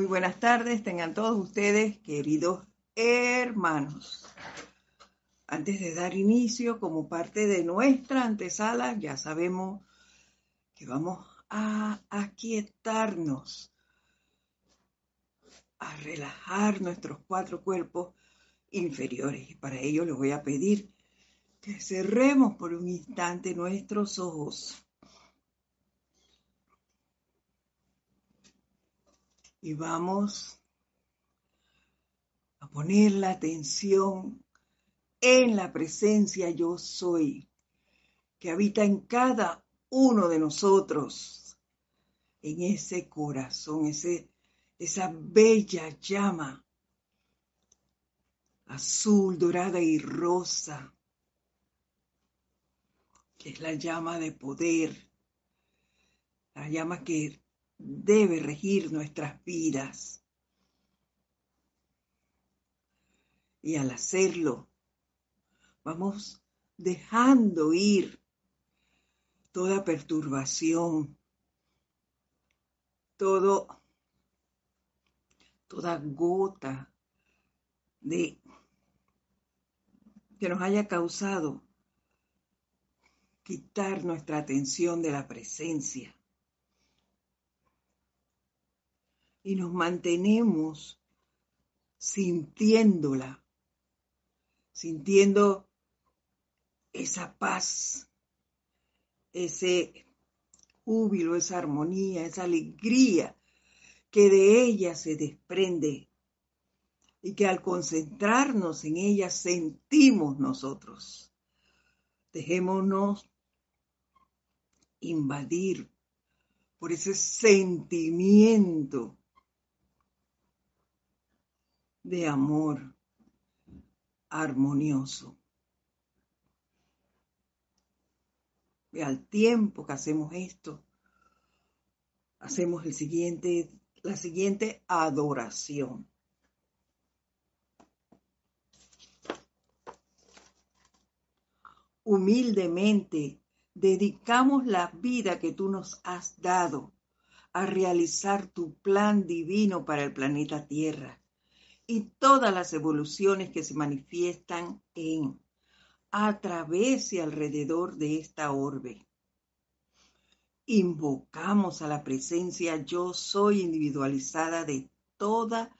Muy buenas tardes, tengan todos ustedes, queridos hermanos. Antes de dar inicio, como parte de nuestra antesala, ya sabemos que vamos a aquietarnos, a relajar nuestros cuatro cuerpos inferiores. Y para ello les voy a pedir que cerremos por un instante nuestros ojos. Y vamos a poner la atención en la presencia yo soy, que habita en cada uno de nosotros, en ese corazón, ese, esa bella llama azul, dorada y rosa, que es la llama de poder, la llama que debe regir nuestras vidas. Y al hacerlo, vamos dejando ir toda perturbación, todo, toda gota de que nos haya causado quitar nuestra atención de la presencia. Y nos mantenemos sintiéndola, sintiendo esa paz, ese júbilo, esa armonía, esa alegría que de ella se desprende y que al concentrarnos en ella sentimos nosotros. Dejémonos invadir por ese sentimiento de amor armonioso. Y al tiempo que hacemos esto, hacemos el siguiente, la siguiente adoración. Humildemente dedicamos la vida que tú nos has dado a realizar tu plan divino para el planeta Tierra y todas las evoluciones que se manifiestan en, a través y alrededor de esta orbe. Invocamos a la presencia yo soy individualizada de toda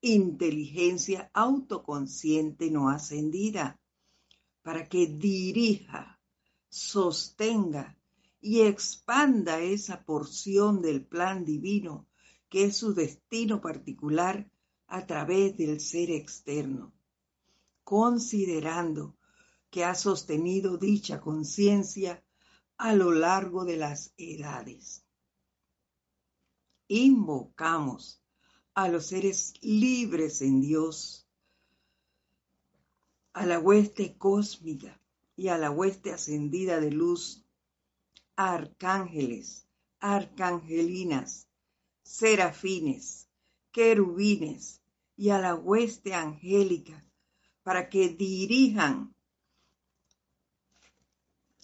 inteligencia autoconsciente no ascendida para que dirija, sostenga y expanda esa porción del plan divino que es su destino particular a través del ser externo, considerando que ha sostenido dicha conciencia a lo largo de las edades. Invocamos a los seres libres en Dios, a la hueste cósmica y a la hueste ascendida de luz, arcángeles, arcangelinas, serafines, querubines y a la hueste angélica para que dirijan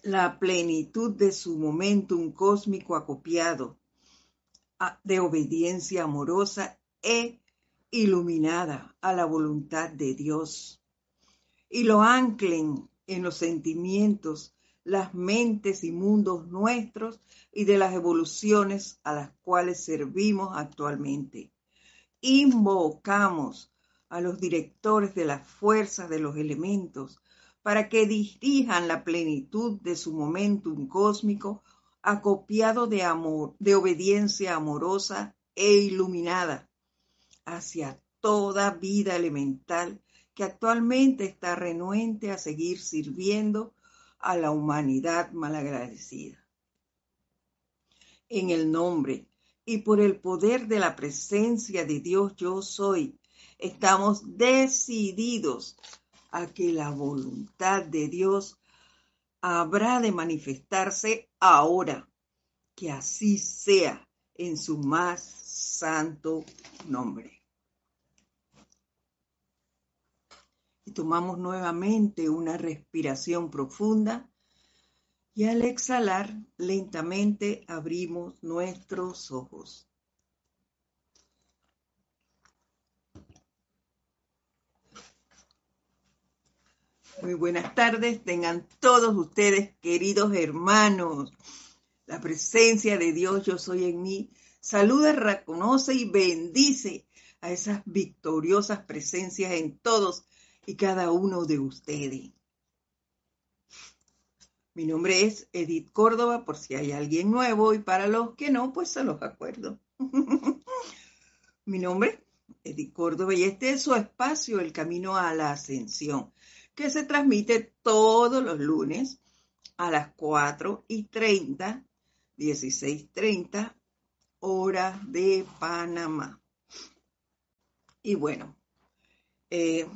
la plenitud de su momentum cósmico acopiado de obediencia amorosa e iluminada a la voluntad de Dios. Y lo anclen en los sentimientos, las mentes y mundos nuestros y de las evoluciones a las cuales servimos actualmente invocamos a los directores de las fuerzas de los elementos para que dirijan la plenitud de su momentum cósmico acopiado de amor, de obediencia amorosa e iluminada hacia toda vida elemental que actualmente está renuente a seguir sirviendo a la humanidad malagradecida. En el nombre y por el poder de la presencia de Dios yo soy, estamos decididos a que la voluntad de Dios habrá de manifestarse ahora. Que así sea en su más santo nombre. Y tomamos nuevamente una respiración profunda y al exhalar lentamente abrimos nuestros ojos. Muy buenas tardes, tengan todos ustedes, queridos hermanos. La presencia de Dios, yo soy en mí, saluda, reconoce y bendice a esas victoriosas presencias en todos y cada uno de ustedes. Mi nombre es Edith Córdoba, por si hay alguien nuevo, y para los que no, pues se los acuerdo. Mi nombre, Edith Córdoba, y este es su espacio, El Camino a la Ascensión, que se transmite todos los lunes a las 4 y 30, 16.30, hora de Panamá. Y bueno, eh,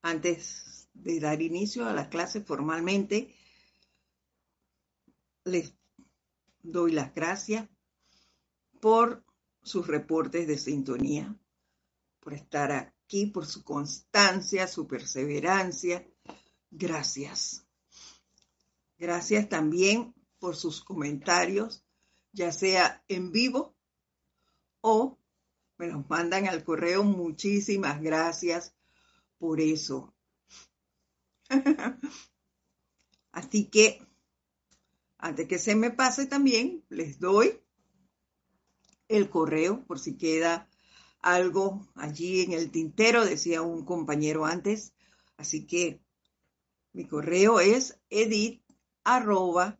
antes de dar inicio a la clase formalmente, les doy las gracias por sus reportes de sintonía, por estar aquí, por su constancia, su perseverancia. Gracias. Gracias también por sus comentarios, ya sea en vivo o me los mandan al correo. Muchísimas gracias por eso. Así que, antes que se me pase también, les doy el correo por si queda algo allí en el tintero, decía un compañero antes. Así que mi correo es edit arroba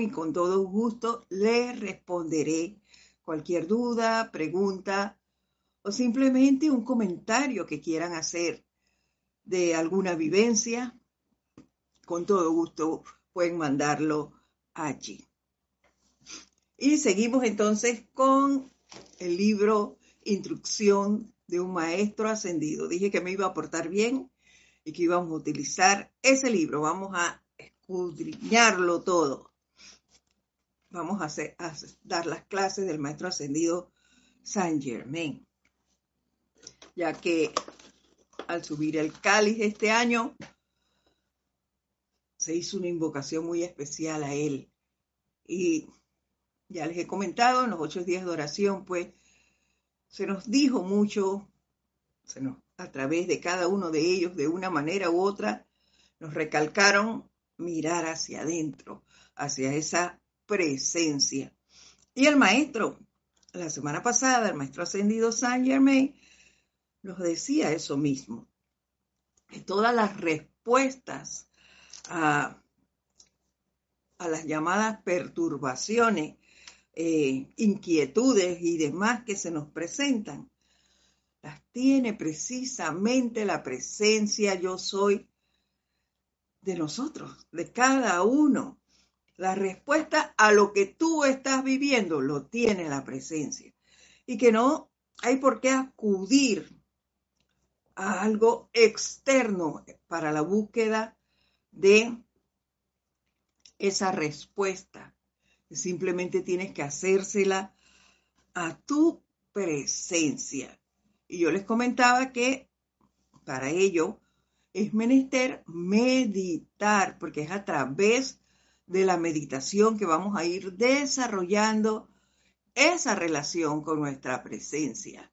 y con todo gusto le responderé cualquier duda, pregunta o simplemente un comentario que quieran hacer de alguna vivencia. Con todo gusto pueden mandarlo allí. Y seguimos entonces con el libro Instrucción de un Maestro Ascendido. Dije que me iba a portar bien y que íbamos a utilizar ese libro. Vamos a escudriñarlo todo. Vamos a, dar las clases del maestro ascendido Saint Germain, ya que al subir el cáliz este año se hizo una invocación muy especial a él. Y ya les he comentado en los ocho días de oración, pues se nos dijo mucho, se nos, a través de cada uno de ellos, de una manera u otra, nos recalcaron mirar hacia adentro, hacia esa presencia. Y el maestro, la semana pasada, el maestro ascendido Saint Germain, nos decía eso mismo, que todas las respuestas a, las llamadas perturbaciones, eh, inquietudes y demás que se nos presentan, las tiene precisamente la presencia yo soy de nosotros, de cada uno. La respuesta a lo que tú estás viviendo lo tiene la presencia. Y que no hay por qué acudir a algo externo para la búsqueda de esa respuesta. Simplemente tienes que hacérsela a tu presencia. Y yo les comentaba que para ello es menester meditar, porque es a través de la meditación que vamos a ir desarrollando esa relación con nuestra presencia.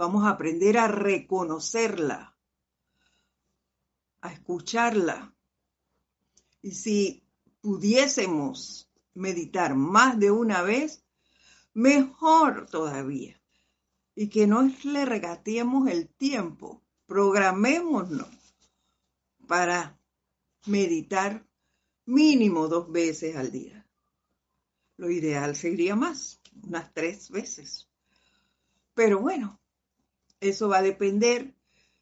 Vamos a aprender a reconocerla, a escucharla. Y si pudiésemos meditar más de una vez, mejor todavía. Y que no le regateemos el tiempo, programémonos para meditar mínimo dos veces al día. Lo ideal sería más, unas tres veces. Pero bueno, eso va a depender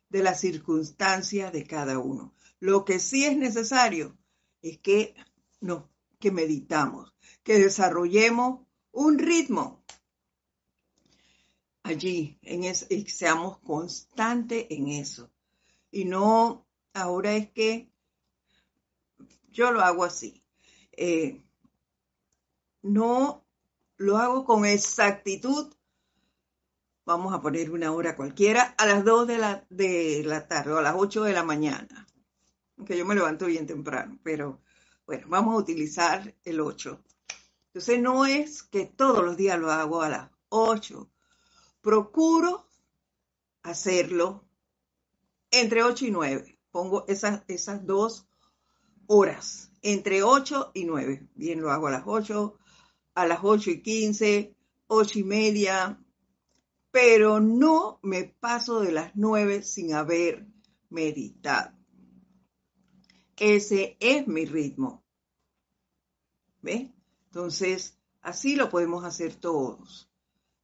de las circunstancias de cada uno. Lo que sí es necesario es que no, que meditamos, que desarrollemos un ritmo allí, en y seamos constantes en eso. Y no Ahora es que yo lo hago así. Eh, no lo hago con exactitud. Vamos a poner una hora cualquiera a las 2 de la, de la tarde o a las 8 de la mañana. Aunque yo me levanto bien temprano, pero bueno, vamos a utilizar el 8. Entonces no es que todos los días lo hago a las 8 procuro hacerlo entre 8 y 9. Pongo esas, esas dos horas, entre 8 y 9. Bien, lo hago a las 8, a las 8 y 15, 8 y media, pero no me paso de las 9 sin haber meditado. Ese es mi ritmo. ¿Ve? Entonces, así lo podemos hacer todos.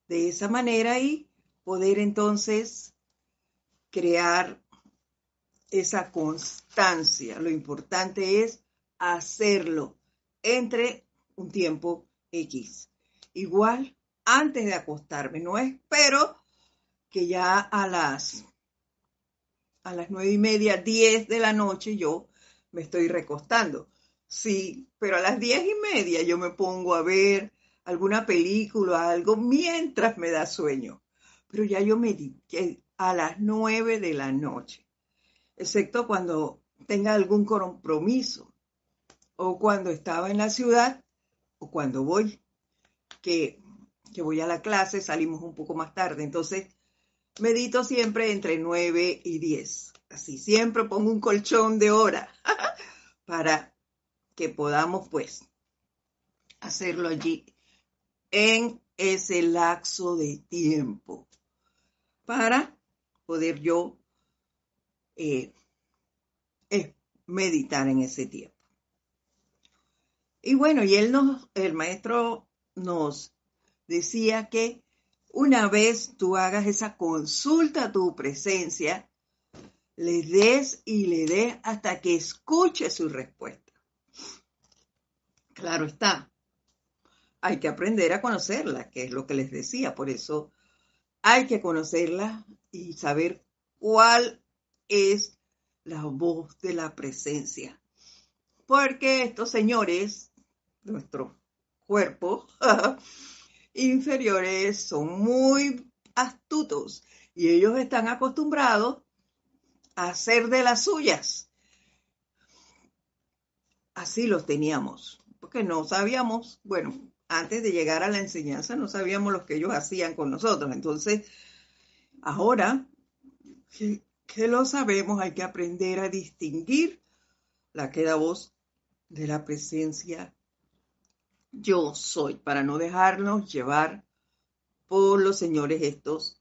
De esa manera y poder entonces crear esa constancia. Lo importante es hacerlo entre un tiempo X. Igual antes de acostarme, no espero que ya a las a las nueve y media, diez de la noche yo me estoy recostando. Sí, pero a las diez y media yo me pongo a ver alguna película, o algo, mientras me da sueño. Pero ya yo medité a las nueve de la noche, excepto cuando tenga algún compromiso o cuando estaba en la ciudad o cuando voy, que, que voy a la clase, salimos un poco más tarde. Entonces, medito siempre entre 9 y 10. Así, siempre pongo un colchón de hora para que podamos, pues, hacerlo allí en ese lapso de tiempo para poder yo eh, meditar en ese tiempo. Y bueno, y él nos, el maestro nos decía que una vez tú hagas esa consulta a tu presencia, le des y le des hasta que escuche su respuesta. Claro está, hay que aprender a conocerla, que es lo que les decía, por eso hay que conocerla y saber cuál es la voz de la presencia. Porque estos señores nuestro cuerpo inferiores son muy astutos y ellos están acostumbrados a hacer de las suyas. Así los teníamos, porque no sabíamos, bueno, antes de llegar a la enseñanza no sabíamos lo que ellos hacían con nosotros. Entonces, ahora que, lo sabemos, hay que aprender a distinguir la que da voz de la presencia yo soy, para no dejarnos llevar por los señores estos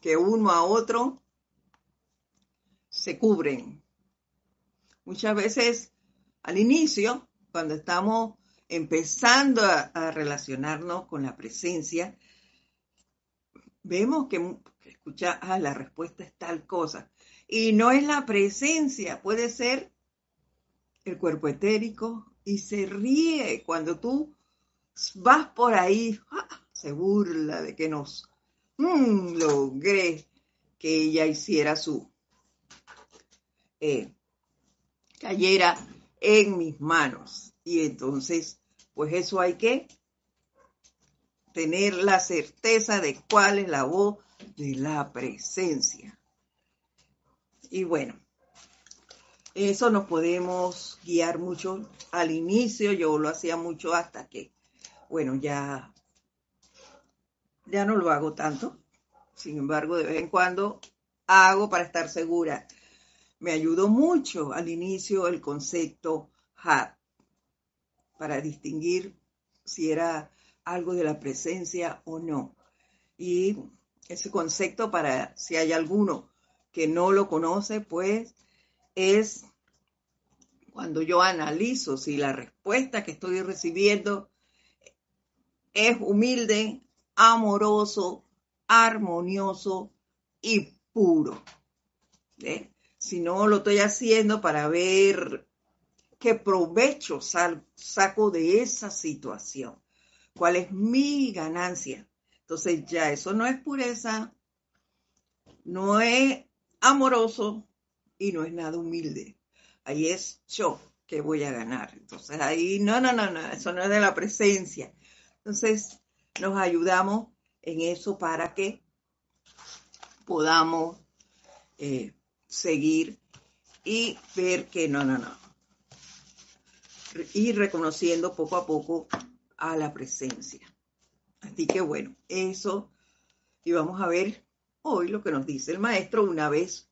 que uno a otro se cubren. Muchas veces al inicio, cuando estamos empezando a, relacionarnos con la presencia, vemos que, escucha, ah, la respuesta es tal cosa. Y no es la presencia, puede ser el cuerpo etérico, y se ríe cuando tú vas por ahí, ¡ah! se burla de que nos mm, logré que ella hiciera su, eh, cayera en mis manos. Y entonces, pues eso hay que tener la certeza de cuál es la voz de la presencia. Y bueno, eso nos podemos guiar mucho al inicio, yo lo hacía mucho hasta que, bueno, ya, ya no lo hago tanto. Sin embargo, de vez en cuando hago para estar segura. Me ayudó mucho al inicio el concepto HAT para distinguir si era algo de la presencia o no. Y ese concepto para si hay alguno que no lo conoce, pues es cuando yo analizo si la respuesta que estoy recibiendo es humilde, amoroso, armonioso y puro. Si no lo estoy haciendo para ver qué provecho saco de esa situación, cuál es mi ganancia. Entonces ya eso no es pureza, no es amoroso, y no es nada humilde. Ahí es yo que voy a ganar. Entonces ahí, no, no, no, no, eso no es de la presencia. Entonces nos ayudamos en eso para que podamos eh, seguir y ver que no, no, no. Ir reconociendo poco a poco a la presencia. Así que bueno, eso Y vamos a ver hoy lo que nos dice el maestro una vez.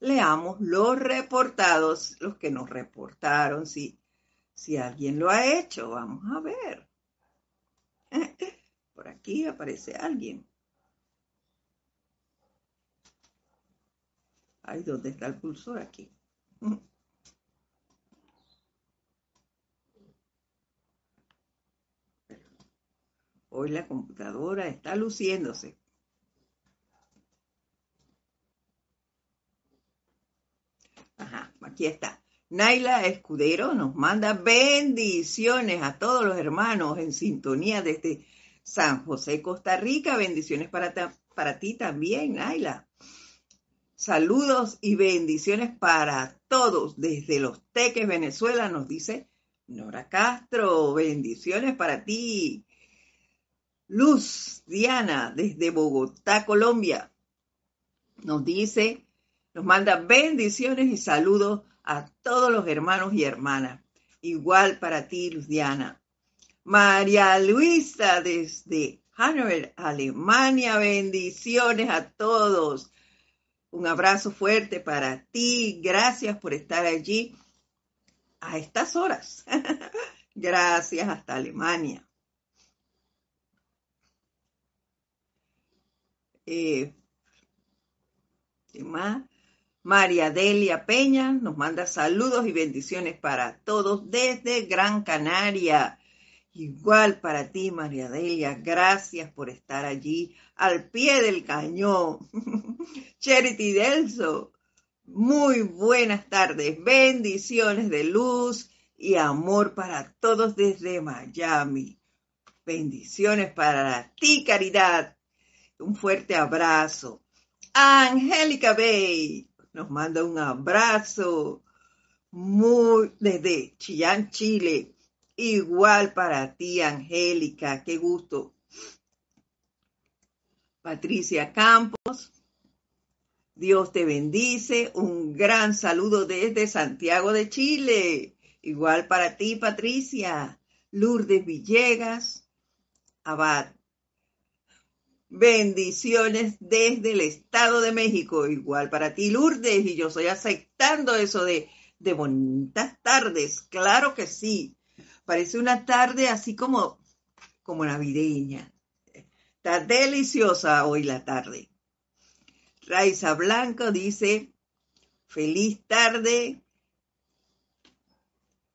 Leamos los reportados, los que nos reportaron, si, si alguien lo ha hecho, vamos a ver. Por aquí aparece alguien. Ay, ¿dónde está el pulsor aquí? Hoy la computadora está luciéndose. Ajá, aquí está. Naila Escudero nos manda bendiciones a todos los hermanos en sintonía desde San José, Costa Rica. Bendiciones para, para ti también, Naila. Saludos y bendiciones para todos desde Los Teques, Venezuela, nos dice Nora Castro. Bendiciones para ti. Luz Diana desde Bogotá, Colombia, nos dice, nos manda bendiciones y saludos a todos los hermanos y hermanas. Igual para ti, Luz Diana. María Luisa desde Hannover, Alemania, bendiciones a todos. Un abrazo fuerte para ti. Gracias por estar allí a estas horas. Gracias hasta Alemania. Eh, María Delia Peña nos manda saludos y bendiciones para todos desde Gran Canaria. Igual para ti, María Delia, gracias por estar allí al pie del cañón. Charity Delso, muy buenas tardes, bendiciones de luz y amor para todos desde Miami. Bendiciones para ti, Caridad. Un fuerte abrazo. Angélica Bay nos manda un abrazo muy desde Chillán, Chile. Igual para ti, Angélica, qué gusto. Patricia Campos, Dios te bendice. Un gran saludo desde Santiago de Chile. Igual para ti, Patricia. Lourdes Villegas, Abad. Bendiciones desde el Estado de México. Igual para ti, Lourdes. Y yo estoy aceptando eso de, de bonitas tardes. Claro que sí. Parece una tarde así como, como navideña. Está deliciosa hoy la tarde. Raiza Blanco dice, feliz tarde.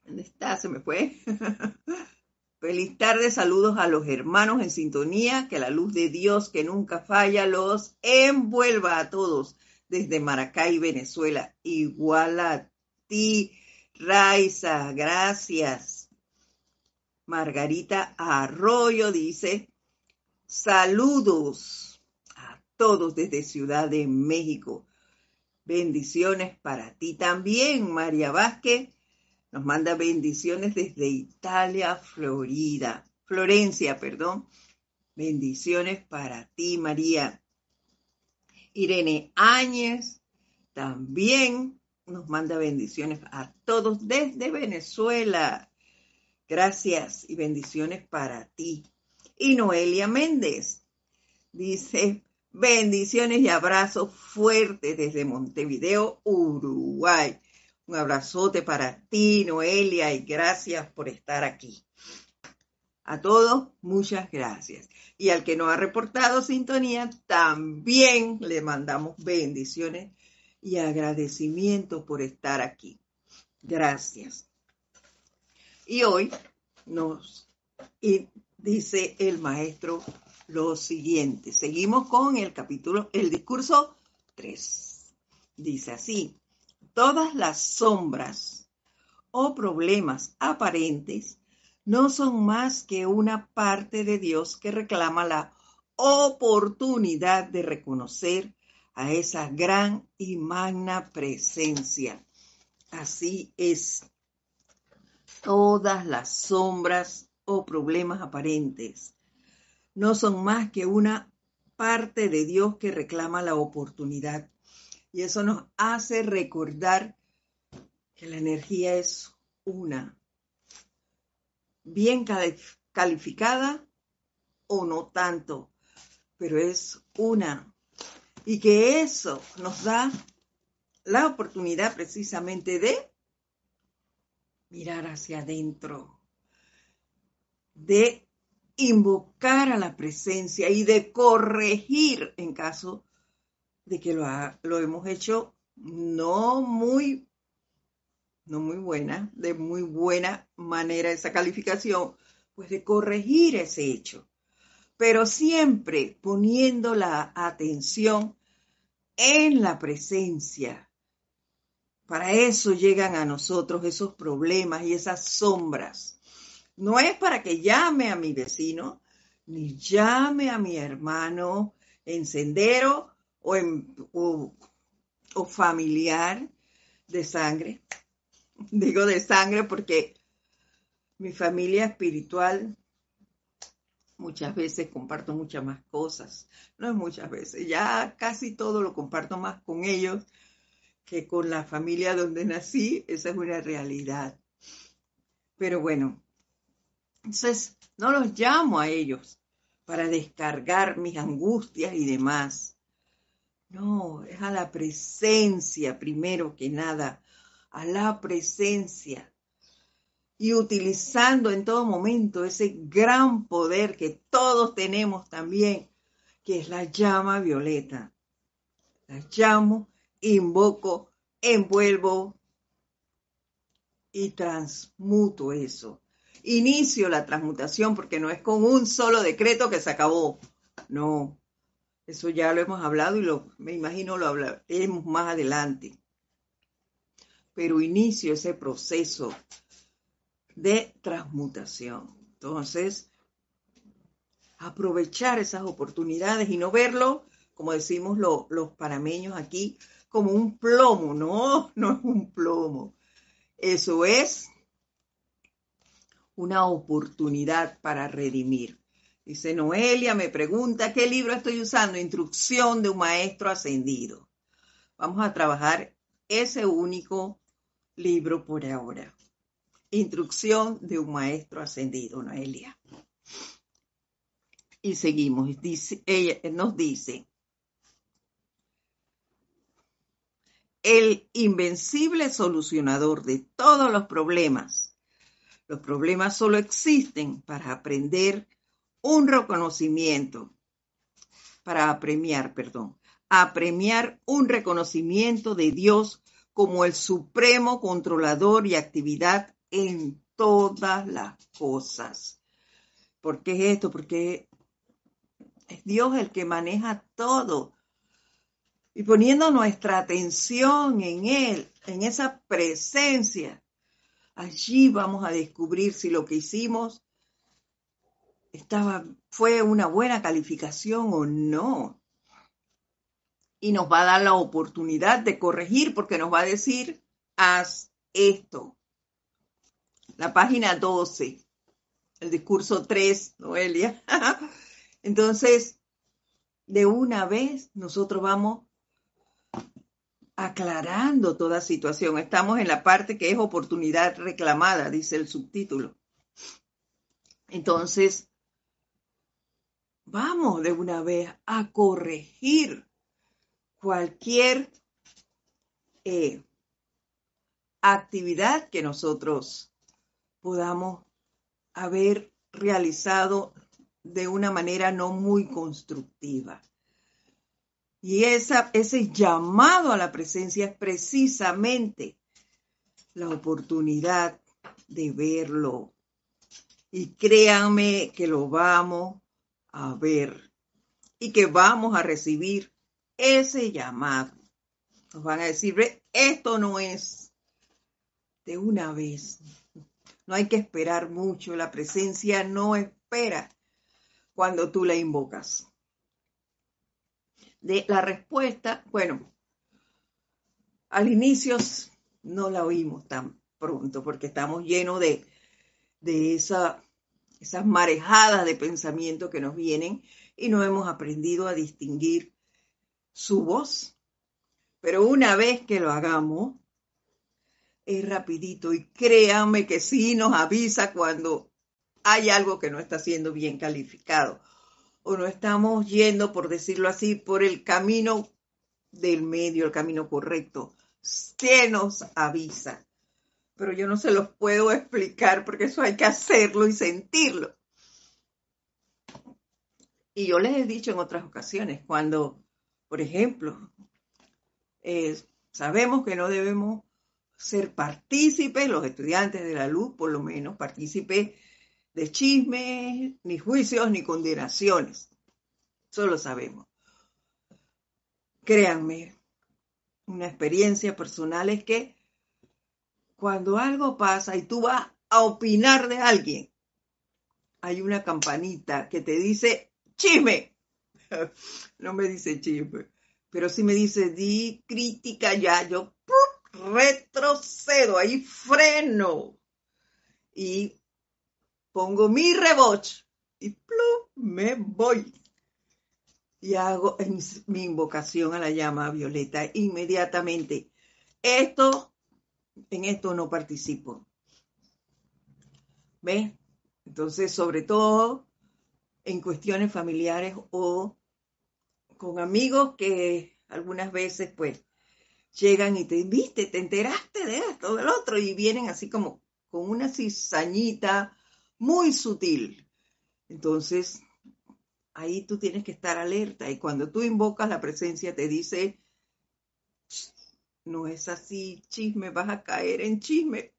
¿Dónde está? Se me fue. feliz tarde, saludos a los hermanos en sintonía, que la luz de Dios que nunca falla los envuelva a todos desde Maracay, Venezuela. Igual a ti, Raiza, gracias. Margarita Arroyo dice, saludos a todos desde Ciudad de México. Bendiciones para ti también, María Vázquez. Nos manda bendiciones desde Italia, Florida. Florencia, perdón. Bendiciones para ti, María. Irene Áñez también nos manda bendiciones a todos desde Venezuela. Gracias y bendiciones para ti. Y Noelia Méndez dice, bendiciones y abrazos fuertes desde Montevideo, Uruguay. Un abrazote para ti, Noelia, y gracias por estar aquí. A todos, muchas gracias. Y al que no ha reportado sintonía, también le mandamos bendiciones y agradecimiento por estar aquí. Gracias. Y hoy nos dice el maestro lo siguiente. Seguimos con el capítulo, el discurso 3. Dice así, todas las sombras o problemas aparentes no son más que una parte de Dios que reclama la oportunidad de reconocer a esa gran y magna presencia. Así es Todas las sombras o problemas aparentes no son más que una parte de Dios que reclama la oportunidad. Y eso nos hace recordar que la energía es una, bien calificada o no tanto, pero es una. Y que eso nos da la oportunidad precisamente de mirar hacia adentro, de invocar a la presencia y de corregir en caso de que lo, lo hemos hecho no muy, no muy buena, de muy buena manera esa calificación, pues de corregir ese hecho, pero siempre poniendo la atención en la presencia. Para eso llegan a nosotros esos problemas y esas sombras. No es para que llame a mi vecino, ni llame a mi hermano en sendero o, en, familiar de sangre. Digo de sangre porque mi familia espiritual muchas veces comparto muchas más cosas. No es muchas veces, ya casi todo lo comparto más con ellos que con la familia donde nací. Esa es una realidad. Pero bueno, entonces no los llamo a ellos para descargar mis angustias y demás. No, es a la presencia primero que nada, a la presencia. Y utilizando en todo momento ese gran poder que todos tenemos también, que es la llama violeta. La llamo, invoco, envuelvo y transmuto eso. Inicio la transmutación porque no es con un solo decreto que se acabó. No, eso ya lo hemos hablado y lo, me imagino lo hablaremos más adelante. Pero inicio ese proceso de transmutación. Entonces, aprovechar esas oportunidades y no verlo, como decimos los parameños aquí, como un plomo. No, no es un plomo. Eso es una oportunidad para redimir. Dice Noelia, me pregunta, ¿qué libro estoy usando? Instrucción de un maestro ascendido. Vamos a trabajar ese único libro por ahora. Instrucción de un maestro ascendido, Noelia. Y seguimos. Ella nos dice, el invencible solucionador de todos los problemas. Los problemas solo existen para aprender un reconocimiento, para apremiar, perdón, apremiar un reconocimiento de Dios como el supremo controlador y actividad en todas las cosas. ¿Por qué es esto? Porque es Dios el que maneja todo. Y poniendo nuestra atención en Él, en esa presencia, allí vamos a descubrir si lo que hicimos estaba, fue una buena calificación o no. Y nos va a dar la oportunidad de corregir porque nos va a decir, haz esto. La página 12, el discurso 3, Noelia. Entonces, de una vez nosotros vamos aclarando toda situación. Estamos en la parte que es oportunidad reclamada, dice el subtítulo. Entonces, vamos de una vez a corregir cualquier eh, actividad que nosotros podamos haber realizado de una manera no muy constructiva. Y esa, ese llamado a la presencia es precisamente la oportunidad de verlo. Y créanme que lo vamos a ver y que vamos a recibir ese llamado. Nos van a decir, esto no es de una vez. No hay que esperar mucho. La presencia no espera cuando tú la invocas. De la respuesta, bueno, al inicio no la oímos tan pronto porque estamos llenos de, de esa esas marejadas de pensamiento que nos vienen y no hemos aprendido a distinguir su voz. Pero una vez que lo hagamos, es rapidito y créanme que sí nos avisa cuando hay algo que no está siendo bien calificado o no estamos yendo, por decirlo así, por el camino del medio, el camino correcto. Se nos avisa. Pero yo no se los puedo explicar porque eso hay que hacerlo y sentirlo. Y yo les he dicho en otras ocasiones, cuando, por ejemplo, eh, sabemos que no debemos ser partícipes, los estudiantes de la luz, por lo menos, partícipes de chismes, ni juicios, ni condenaciones. Eso lo sabemos. Créanme, una experiencia personal es que cuando algo pasa y tú vas a opinar de alguien, hay una campanita que te dice chisme. No me dice chisme, pero sí me dice di crítica ya. Yo retrocedo, ahí freno y pongo mi reboche y plum, me voy. Y hago mi invocación a la llama violeta inmediatamente. Esto, en esto no participo. ¿Ves? Entonces, sobre todo en cuestiones familiares o con amigos que algunas veces, pues, llegan y te viste, te enteraste de esto, del otro, y vienen así como con una cizañita muy sutil. Entonces, ahí tú tienes que estar alerta y cuando tú invocas la presencia te dice, no es así, chisme, vas a caer en chisme.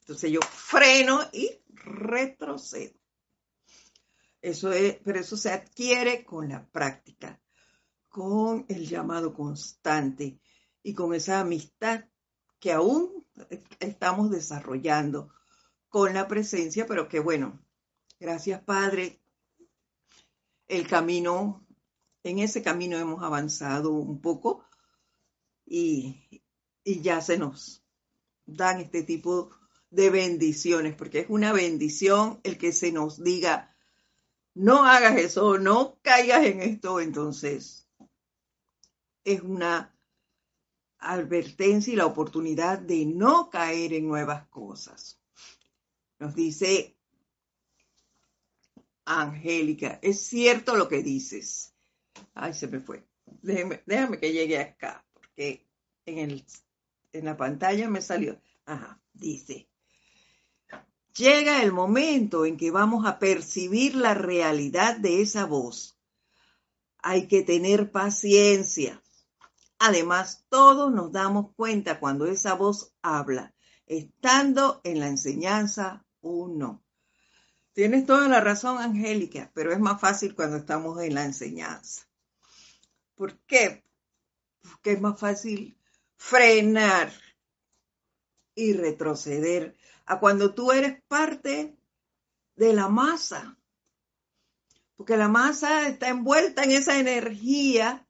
Entonces yo freno y retrocedo. Eso es, pero eso se adquiere con la práctica, con el llamado constante y con esa amistad que aún estamos desarrollando con la presencia, pero que bueno, gracias Padre, el camino, en ese camino hemos avanzado un poco y, ya se nos dan este tipo de bendiciones, porque es una bendición el que se nos diga, no hagas eso, no caigas en esto, entonces es una advertencia y la oportunidad de no caer en nuevas cosas. Nos dice Angélica, es cierto lo que dices. Ay, se me fue. Déjame, que llegue acá, porque en, el, en la pantalla me salió. Ajá, dice. Llega el momento en que vamos a percibir la realidad de esa voz. Hay que tener paciencia. Además, todos nos damos cuenta cuando esa voz habla, estando en la enseñanza o no. Tienes toda la razón, Angélica, pero es más fácil cuando estamos en la enseñanza. ¿Por qué? Porque es más fácil frenar y retroceder a cuando tú eres parte de la masa. Porque la masa está envuelta en esa energía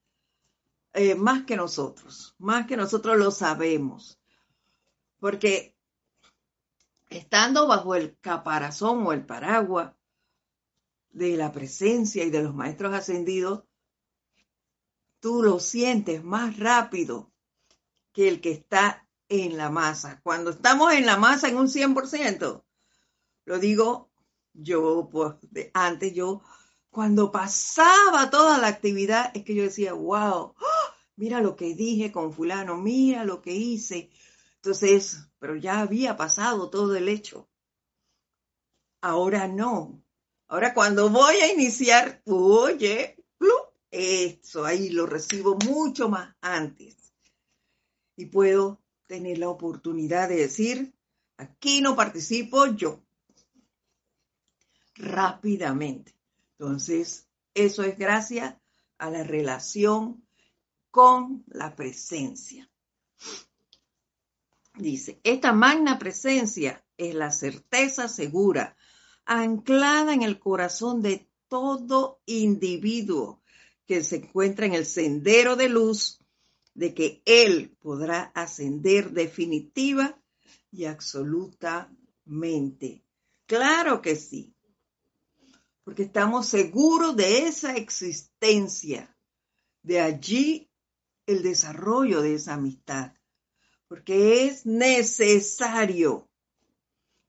eh, más que nosotros, más que nosotros lo sabemos. Porque estando bajo el caparazón o el paraguas de la presencia y de los maestros ascendidos, tú lo sientes más rápido que el que está en la masa. Cuando estamos en la masa en un 100%, lo digo yo, pues antes yo, cuando pasaba toda la actividad, es que yo decía, wow, mira lo que dije con fulano, mira lo que hice. Entonces, pero ya había pasado todo el hecho. Ahora no. Ahora cuando voy a iniciar, oye, eso ahí lo recibo mucho más antes. Y puedo tener la oportunidad de decir, aquí no participo yo. Rápidamente. Entonces, eso es gracias a la relación con la presencia. Dice, esta magna presencia es la certeza segura, anclada en el corazón de todo individuo que se encuentra en el sendero de luz, de que Él podrá ascender definitiva y absolutamente. Claro que sí, porque estamos seguros de esa existencia. De allí el desarrollo de esa amistad, porque es necesario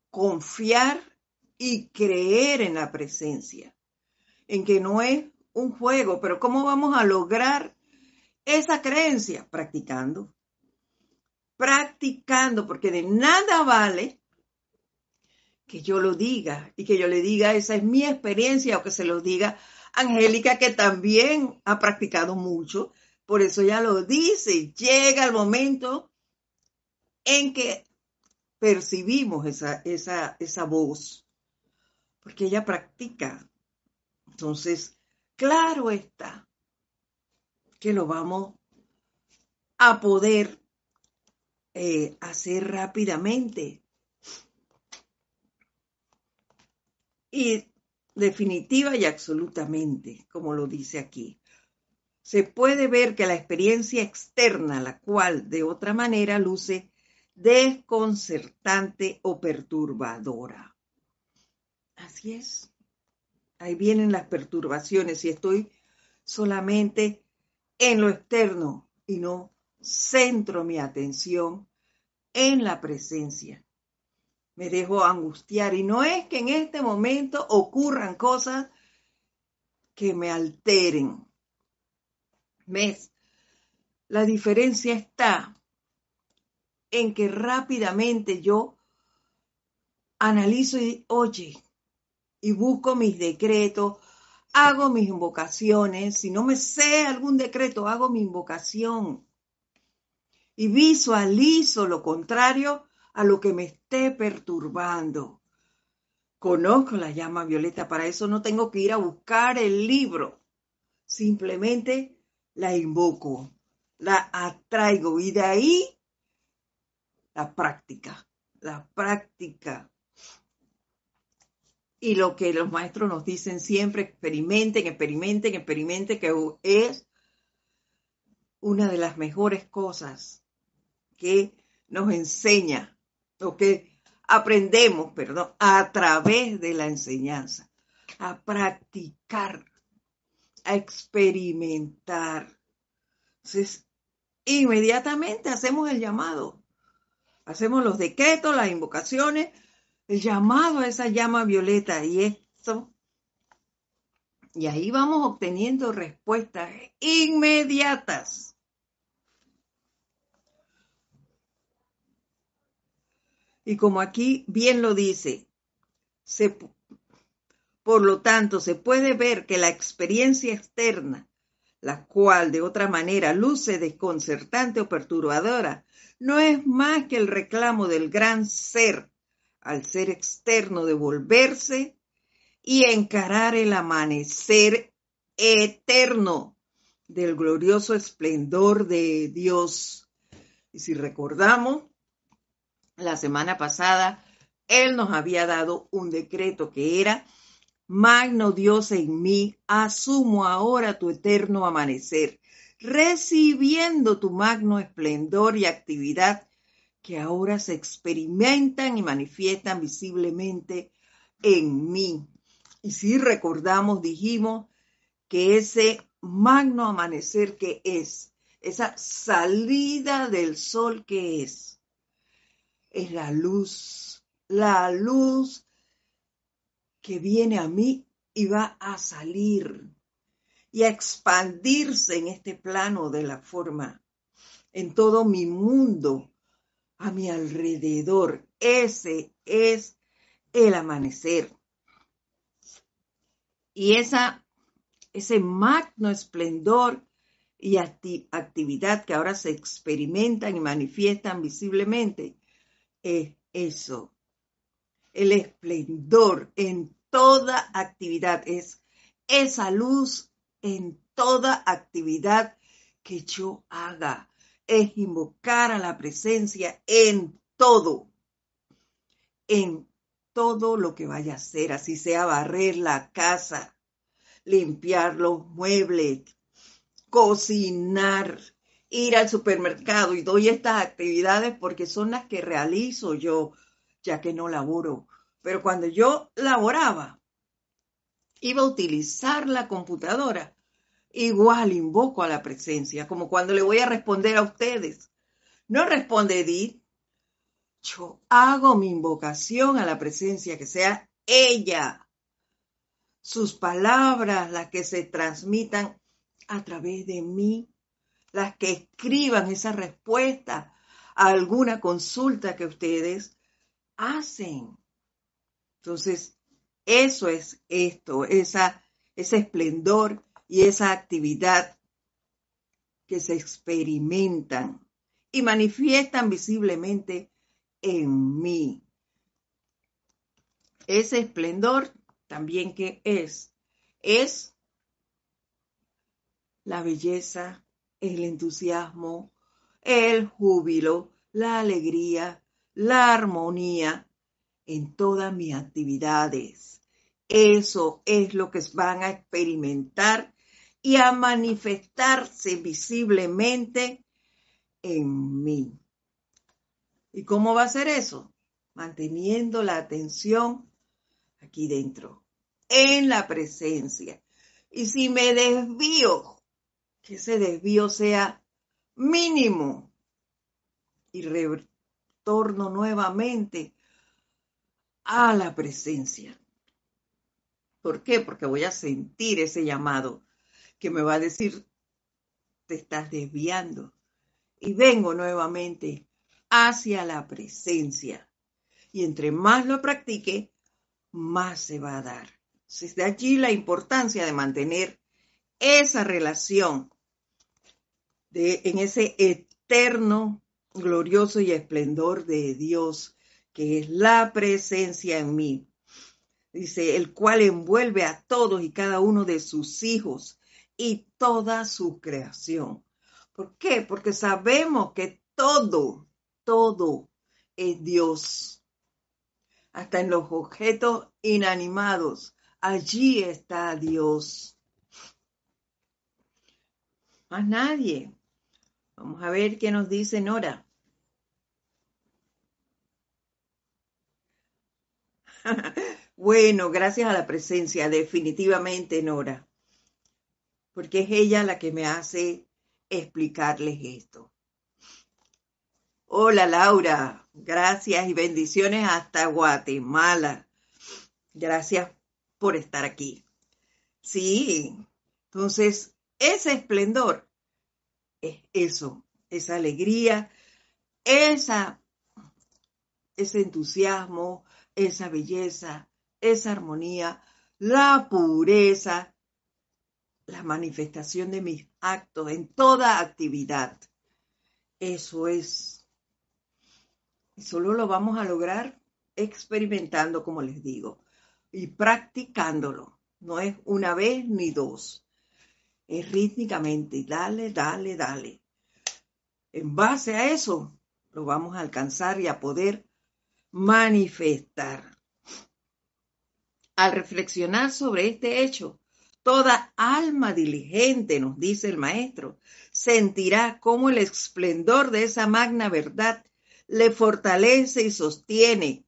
confiar y creer en la presencia. en que no es un juego, pero ¿cómo vamos a lograr esa creencia? Practicando. Practicando, porque de nada vale que yo lo diga y que yo le diga, esa es mi experiencia, o que se lo diga Angélica, que también ha practicado mucho, por eso ya lo dice, llega el momento en que percibimos esa, esa, esa voz, porque ella practica. Entonces, claro está que lo vamos a poder eh, hacer rápidamente. Y definitiva y absolutamente, como lo dice aquí. Se puede ver que la experiencia externa, la cual de otra manera luce desconcertante o perturbadora. Así es. Ahí vienen las perturbaciones y estoy solamente en lo externo y no centro mi atención en la presencia. Me dejo angustiar y no es que en este momento ocurran cosas que me alteren. ¿Ves? La diferencia está en que rápidamente yo analizo y, oye, y busco mis decretos, hago mis invocaciones. Si no me sé algún decreto, hago mi invocación. Y visualizo lo contrario a lo que me esté perturbando. Conozco la llama violeta, para eso no tengo que ir a buscar el libro. Simplemente la invoco, la atraigo y de ahí la práctica, la práctica. Y lo que los maestros nos dicen siempre, experimenten, experimenten, experimenten, que es una de las mejores cosas que nos enseña, o que aprendemos, perdón, a través de la enseñanza, a practicar, a experimentar. Entonces, inmediatamente hacemos el llamado hacemos los decretos, las invocaciones, el llamado a esa llama violeta y esto. Y ahí vamos obteniendo respuestas inmediatas. Y como aquí bien lo dice, por lo tanto, se puede ver que la experiencia externa, la cual de otra manera luce desconcertante o perturbadora, no es más que el reclamo del gran ser al ser externo de volverse y encarar el amanecer eterno del glorioso esplendor de Dios. Y si recordamos, la semana pasada, Él nos había dado un decreto que era, Magno Dios en mí, asumo ahora tu eterno amanecer recibiendo tu magno esplendor y actividad que ahora se experimentan y manifiestan visiblemente en mí. Y si recordamos, dijimos que ese magno amanecer que es, esa salida del sol que es, es la luz, la luz que viene a mí y va a salir y a expandirse en este plano de la forma, en todo mi mundo, a mi alrededor. Ese es el amanecer. Y esa, ese magno esplendor y actividad que ahora se experimentan y manifiestan visiblemente es eso. El esplendor en toda actividad es esa luz en toda actividad que yo haga. Es invocar a la presencia en todo, en todo lo que vaya a hacer, así sea barrer la casa, limpiar los muebles, cocinar, ir al supermercado y doy estas actividades porque son las que realizo yo, ya que no laboro. Pero cuando yo laboraba, iba a utilizar la computadora, igual invoco a la presencia, como cuando le voy a responder a ustedes. No responde Edith, yo hago mi invocación a la presencia, que sea ella, sus palabras las que se transmitan a través de mí, las que escriban esa respuesta a alguna consulta que ustedes hacen. Entonces, eso es esto, esa, ese esplendor y esa actividad que se experimentan y manifiestan visiblemente en mí. Ese esplendor también que es, es la belleza, el entusiasmo, el júbilo, la alegría, la armonía en todas mis actividades. Eso es lo que van a experimentar y a manifestarse visiblemente en mí. ¿Y cómo va a ser eso? Manteniendo la atención aquí dentro, en la presencia. Y si me desvío, que ese desvío sea mínimo y retorno nuevamente a la presencia. ¿Por qué? Porque voy a sentir ese llamado que me va a decir, te estás desviando. Y vengo nuevamente hacia la presencia. Y entre más lo practique, más se va a dar. Desde allí la importancia de mantener esa relación de, en ese eterno, glorioso y esplendor de Dios, que es la presencia en mí. Dice, el cual envuelve a todos y cada uno de sus hijos y toda su creación. ¿Por qué? Porque sabemos que todo, todo es Dios. Hasta en los objetos inanimados, allí está Dios. Más nadie. Vamos a ver qué nos dice Nora. bueno, gracias a la presencia, definitivamente Nora, porque es ella la que me hace explicarles esto. Hola Laura, gracias y bendiciones hasta Guatemala. Gracias por estar aquí. Sí, entonces ese esplendor es eso, esa alegría, esa, ese entusiasmo, esa belleza, esa armonía, la pureza, la manifestación de mis actos en toda actividad. Eso es. Solo lo vamos a lograr experimentando, como les digo, y practicándolo. No es una vez ni dos. Es rítmicamente. Dale, dale, dale. En base a eso, lo vamos a alcanzar y a poder manifestar. Al reflexionar sobre este hecho, Toda alma diligente, nos dice el maestro, sentirá cómo el esplendor de esa magna verdad le fortalece y sostiene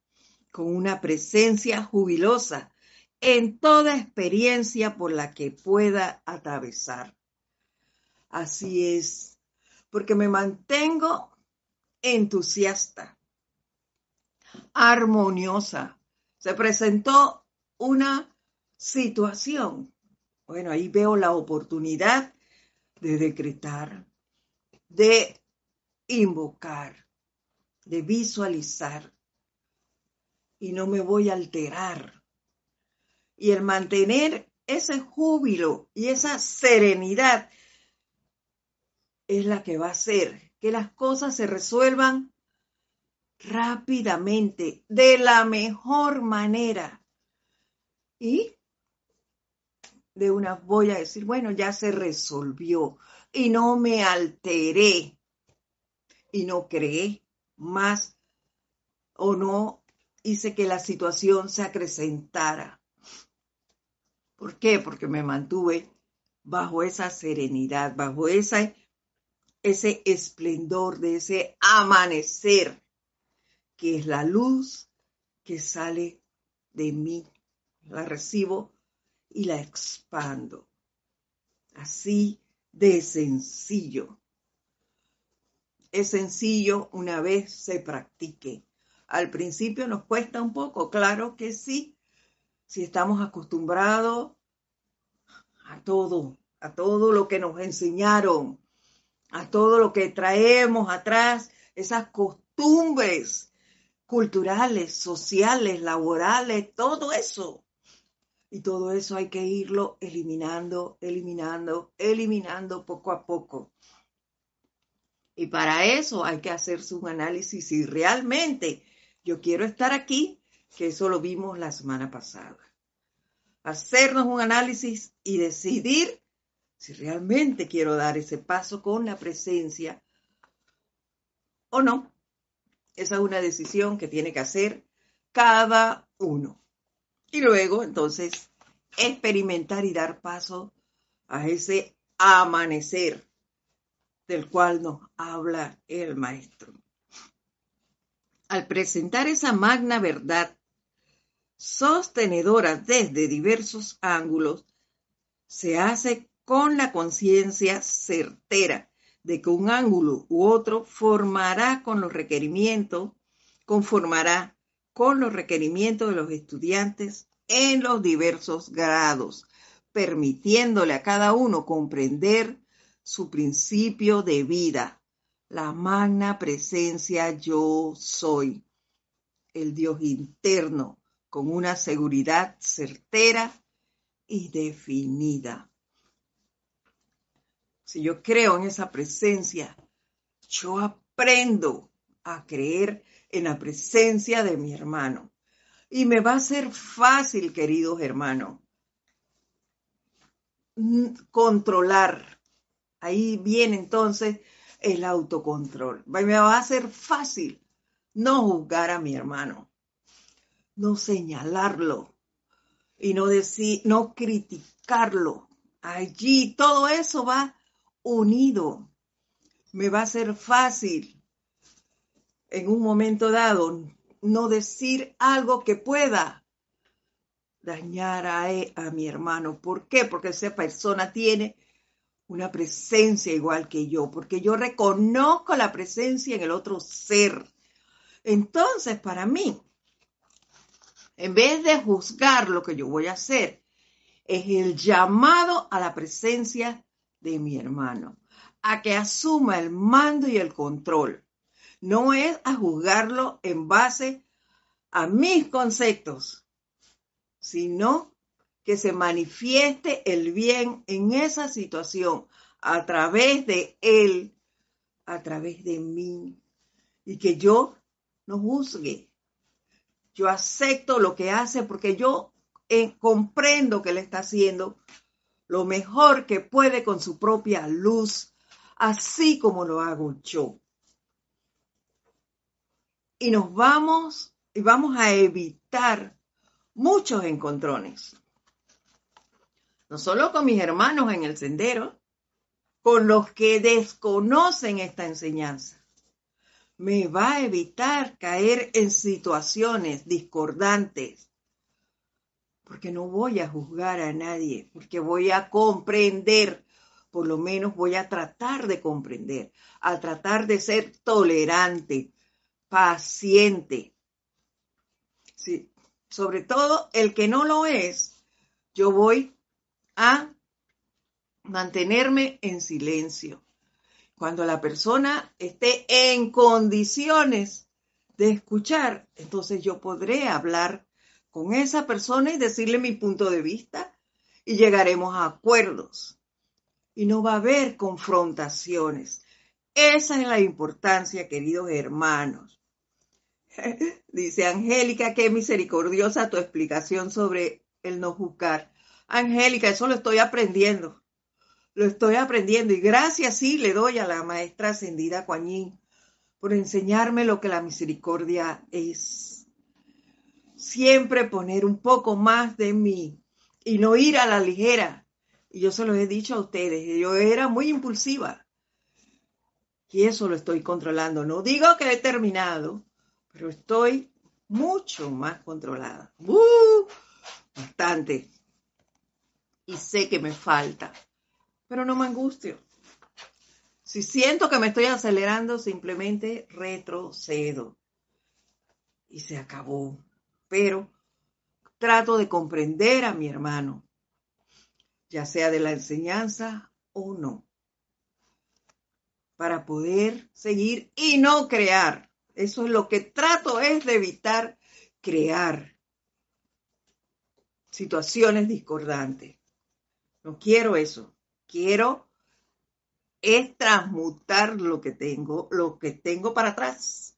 con una presencia jubilosa en toda experiencia por la que pueda atravesar. Así es, porque me mantengo entusiasta, armoniosa. Se presentó una situación bueno, ahí veo la oportunidad de decretar, de invocar, de visualizar. Y no me voy a alterar. Y el mantener ese júbilo y esa serenidad es la que va a hacer que las cosas se resuelvan rápidamente, de la mejor manera. Y de una voy a decir, bueno, ya se resolvió y no me alteré y no creé más o no hice que la situación se acrecentara. ¿Por qué? Porque me mantuve bajo esa serenidad, bajo esa, ese esplendor de ese amanecer, que es la luz que sale de mí. La recibo y la expando. Así de sencillo. Es sencillo una vez se practique. Al principio nos cuesta un poco, claro que sí, si estamos acostumbrados a todo, a todo lo que nos enseñaron, a todo lo que traemos atrás, esas costumbres culturales, sociales, laborales, todo eso. Y todo eso hay que irlo eliminando, eliminando, eliminando poco a poco. Y para eso hay que hacerse un análisis si realmente yo quiero estar aquí, que eso lo vimos la semana pasada. Hacernos un análisis y decidir si realmente quiero dar ese paso con la presencia o no. Esa es una decisión que tiene que hacer cada uno. Y luego, entonces, experimentar y dar paso a ese amanecer del cual nos habla el maestro. Al presentar esa magna verdad, sostenedora desde diversos ángulos, se hace con la conciencia certera de que un ángulo u otro formará con los requerimientos, conformará con los requerimientos de los estudiantes en los diversos grados, permitiéndole a cada uno comprender su principio de vida, la magna presencia yo soy, el Dios interno, con una seguridad certera y definida. Si yo creo en esa presencia, yo aprendo a creer en la presencia de mi hermano. Y me va a ser fácil, queridos hermanos, controlar. Ahí viene entonces el autocontrol. Me va a ser fácil no juzgar a mi hermano, no señalarlo y no decir, no criticarlo. Allí todo eso va unido. Me va a ser fácil en un momento dado no decir algo que pueda dañar a, e, a mi hermano. ¿Por qué? Porque esa persona tiene una presencia igual que yo, porque yo reconozco la presencia en el otro ser. Entonces, para mí, en vez de juzgar lo que yo voy a hacer, es el llamado a la presencia de mi hermano, a que asuma el mando y el control no es a juzgarlo en base a mis conceptos, sino que se manifieste el bien en esa situación a través de él, a través de mí, y que yo no juzgue. Yo acepto lo que hace porque yo eh, comprendo que él está haciendo lo mejor que puede con su propia luz, así como lo hago yo y nos vamos y vamos a evitar muchos encontrones. No solo con mis hermanos en el sendero, con los que desconocen esta enseñanza. Me va a evitar caer en situaciones discordantes, porque no voy a juzgar a nadie, porque voy a comprender, por lo menos voy a tratar de comprender, a tratar de ser tolerante, paciente. Sobre todo el que no lo es, yo voy a mantenerme en silencio. Cuando la persona esté en condiciones de escuchar, entonces yo podré hablar con esa persona y decirle mi punto de vista y llegaremos a acuerdos. Y no va a haber confrontaciones. Esa es la importancia, queridos hermanos. Dice Angélica, qué misericordiosa tu explicación sobre el no juzgar. Angélica, eso lo estoy aprendiendo. Lo estoy aprendiendo y gracias sí le doy a la maestra ascendida Coañín por enseñarme lo que la misericordia es. Siempre poner un poco más de mí y no ir a la ligera. Y yo se lo he dicho a ustedes, yo era muy impulsiva. Y eso lo estoy controlando. No digo que he terminado, pero estoy mucho más controlada. ¡Uh! Bastante. Y sé que me falta, pero no me angustio. Si siento que me estoy acelerando, simplemente retrocedo. Y se acabó. Pero trato de comprender a mi hermano, ya sea de la enseñanza o no, para poder seguir y no crear. Eso es lo que trato es de evitar crear situaciones discordantes. No quiero eso. Quiero es transmutar lo que tengo, lo que tengo para atrás.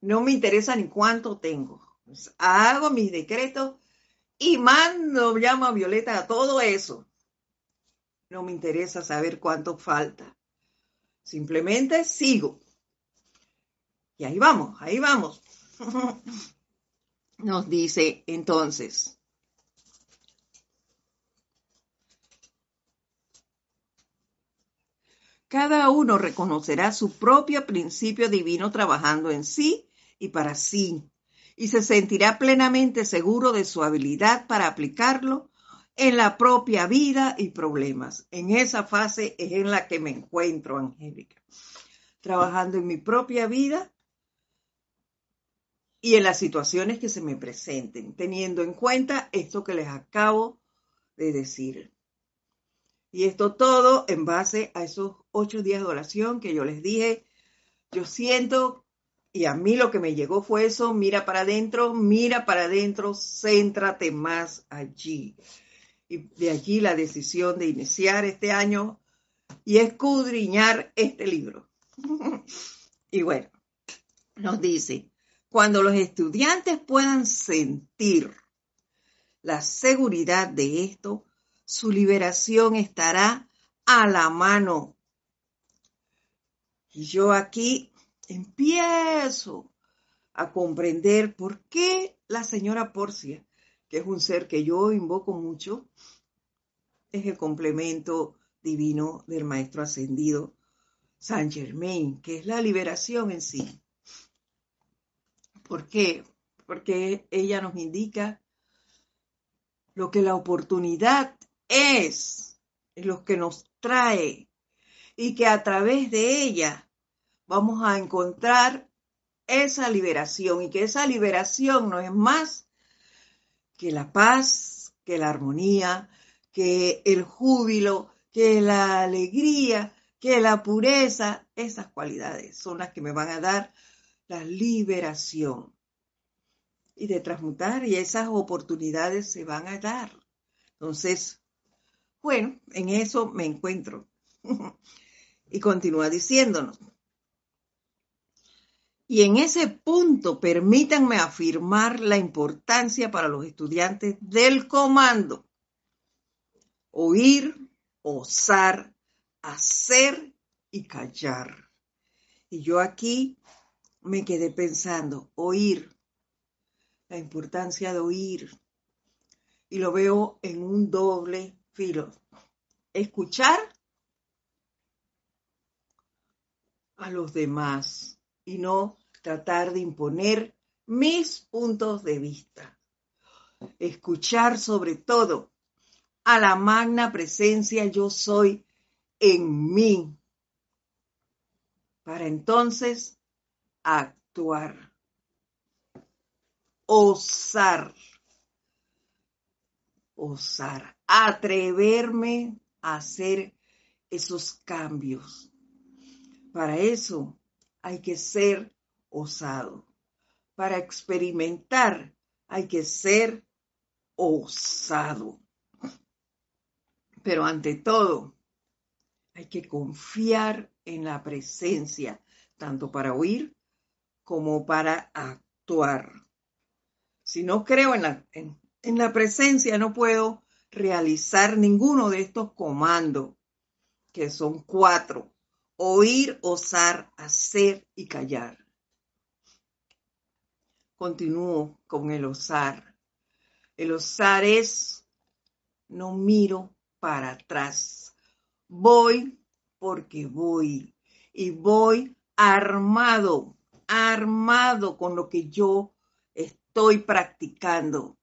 No me interesa ni cuánto tengo. Pues, hago mis decretos y mando, llamo a Violeta a todo eso. No me interesa saber cuánto falta. Simplemente sigo. Y ahí vamos, ahí vamos. Nos dice entonces, Cada uno reconocerá su propio principio divino trabajando en sí y para sí, y se sentirá plenamente seguro de su habilidad para aplicarlo en la propia vida y problemas. En esa fase es en la que me encuentro, Angélica, trabajando en mi propia vida y en las situaciones que se me presenten, teniendo en cuenta esto que les acabo de decir. Y esto todo en base a esos ocho días de oración que yo les dije. Yo siento, y a mí lo que me llegó fue eso, mira para adentro, mira para adentro, céntrate más allí. Y de allí la decisión de iniciar este año y escudriñar este libro. y bueno, nos dice, cuando los estudiantes puedan sentir la seguridad de esto, su liberación estará a la mano. Y yo aquí empiezo a comprender por qué la señora Porcia, que es un ser que yo invoco mucho, es el complemento divino del Maestro Ascendido San Germain, que es la liberación en sí. ¿Por qué? Porque ella nos indica lo que la oportunidad es lo que nos trae y que a través de ella vamos a encontrar esa liberación y que esa liberación no es más que la paz, que la armonía, que el júbilo, que la alegría, que la pureza, esas cualidades son las que me van a dar la liberación y de transmutar y esas oportunidades se van a dar. Entonces, bueno, en eso me encuentro. y continúa diciéndonos. Y en ese punto permítanme afirmar la importancia para los estudiantes del comando. Oír, osar, hacer y callar. Y yo aquí me quedé pensando, oír, la importancia de oír. Y lo veo en un doble filo. Escuchar a los demás y no tratar de imponer mis puntos de vista. Escuchar sobre todo a la magna presencia yo soy en mí para entonces actuar, osar, osar atreverme a hacer esos cambios. Para eso hay que ser osado. Para experimentar hay que ser osado. Pero ante todo, hay que confiar en la presencia, tanto para oír como para actuar. Si no creo en la, en la presencia, no puedo realizar ninguno de estos comandos, que son cuatro, oír, osar, hacer y callar. Continúo con el osar. El osar es, no miro para atrás, voy porque voy y voy armado, armado con lo que yo estoy practicando,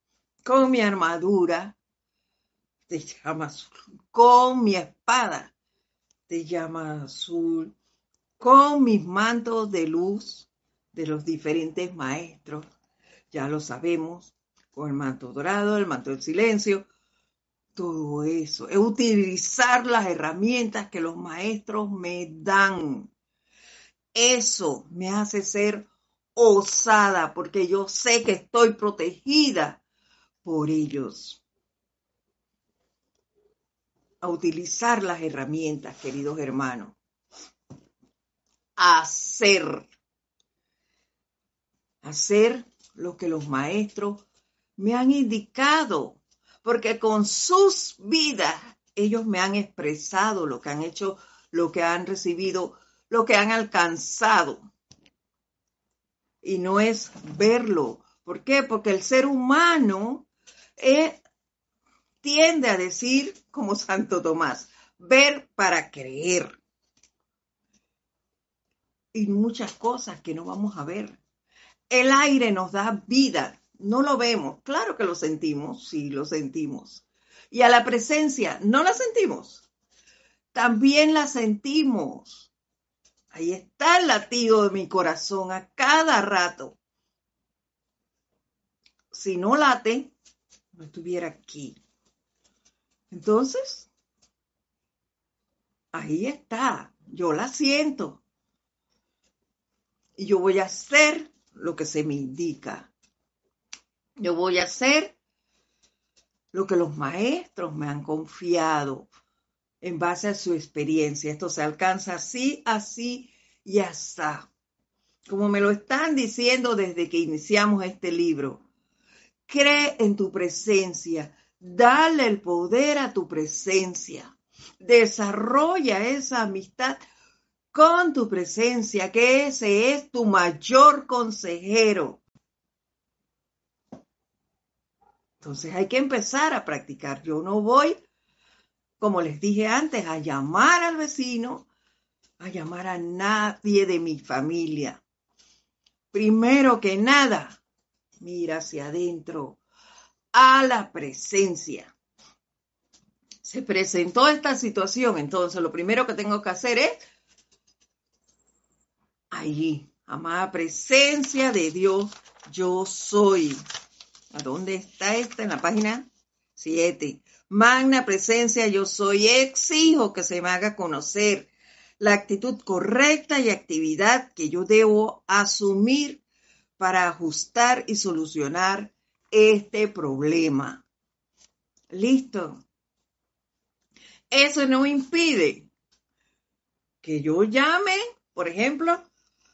con mi armadura, te llama azul. Con mi espada te llama azul. Con mis mantos de luz de los diferentes maestros, ya lo sabemos, con el manto dorado, el manto del silencio, todo eso, es utilizar las herramientas que los maestros me dan. Eso me hace ser osada porque yo sé que estoy protegida por ellos. A utilizar las herramientas, queridos hermanos. hacer. Hacer lo que los maestros me han indicado porque con sus vidas ellos me han expresado lo que han hecho, lo que han recibido, lo que han alcanzado. Y no es verlo. ¿Por qué? Porque el ser humano eh, tiende a decir, como Santo Tomás, ver para creer. Y muchas cosas que no vamos a ver. El aire nos da vida, no lo vemos. Claro que lo sentimos, sí, lo sentimos. Y a la presencia, ¿no la sentimos? También la sentimos. Ahí está el latido de mi corazón a cada rato. Si no late, no estuviera aquí. Entonces, ahí está. Yo la siento. Y yo voy a hacer lo que se me indica. Yo voy a hacer lo que los maestros me han confiado en base a su experiencia. Esto se alcanza así, así y hasta. Como me lo están diciendo desde que iniciamos este libro. Cree en tu presencia. Dale el poder a tu presencia. Desarrolla esa amistad con tu presencia, que ese es tu mayor consejero. Entonces hay que empezar a practicar. Yo no voy, como les dije antes, a llamar al vecino, a llamar a nadie de mi familia. Primero que nada, mira hacia adentro, a la presencia. Se presentó esta situación, entonces lo primero que tengo que hacer es allí, amada presencia de Dios, yo soy. ¿A dónde está esta? En la página 7. Magna presencia, yo soy, exijo que se me haga conocer la actitud correcta y actividad que yo debo asumir para ajustar y solucionar este problema. Listo. Eso no impide que yo llame, por ejemplo,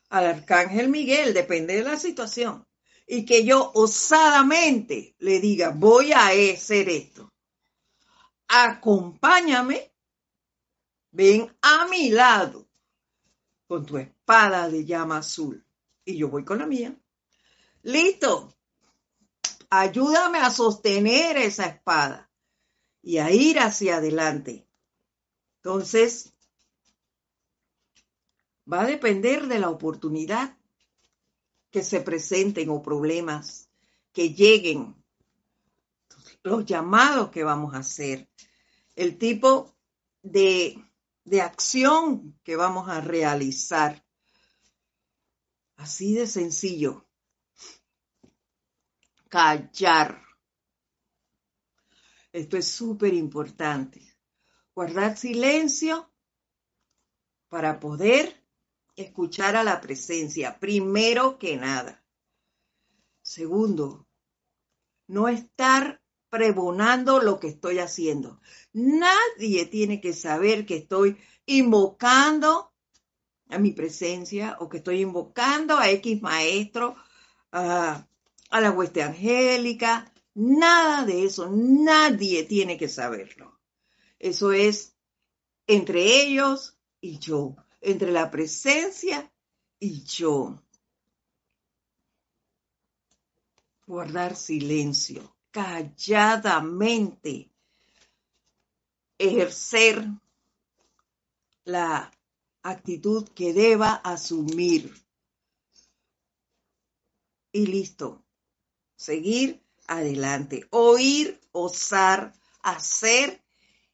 al arcángel Miguel, depende de la situación y que yo osadamente le diga, voy a hacer esto. Acompáñame, ven a mi lado con tu espada de llama azul y yo voy con la mía. Listo. Ayúdame a sostener esa espada y a ir hacia adelante. Entonces, va a depender de la oportunidad que se presenten o problemas que lleguen, los llamados que vamos a hacer, el tipo de, de acción que vamos a realizar. Así de sencillo. Callar. Esto es súper importante. Guardar silencio para poder escuchar a la presencia, primero que nada. Segundo, no estar prebonando lo que estoy haciendo. Nadie tiene que saber que estoy invocando a mi presencia o que estoy invocando a X maestro, a, a la hueste angélica. Nada de eso, nadie tiene que saberlo. Eso es entre ellos y yo entre la presencia y yo. Guardar silencio, calladamente, ejercer la actitud que deba asumir. Y listo. Seguir adelante. Oír, osar, hacer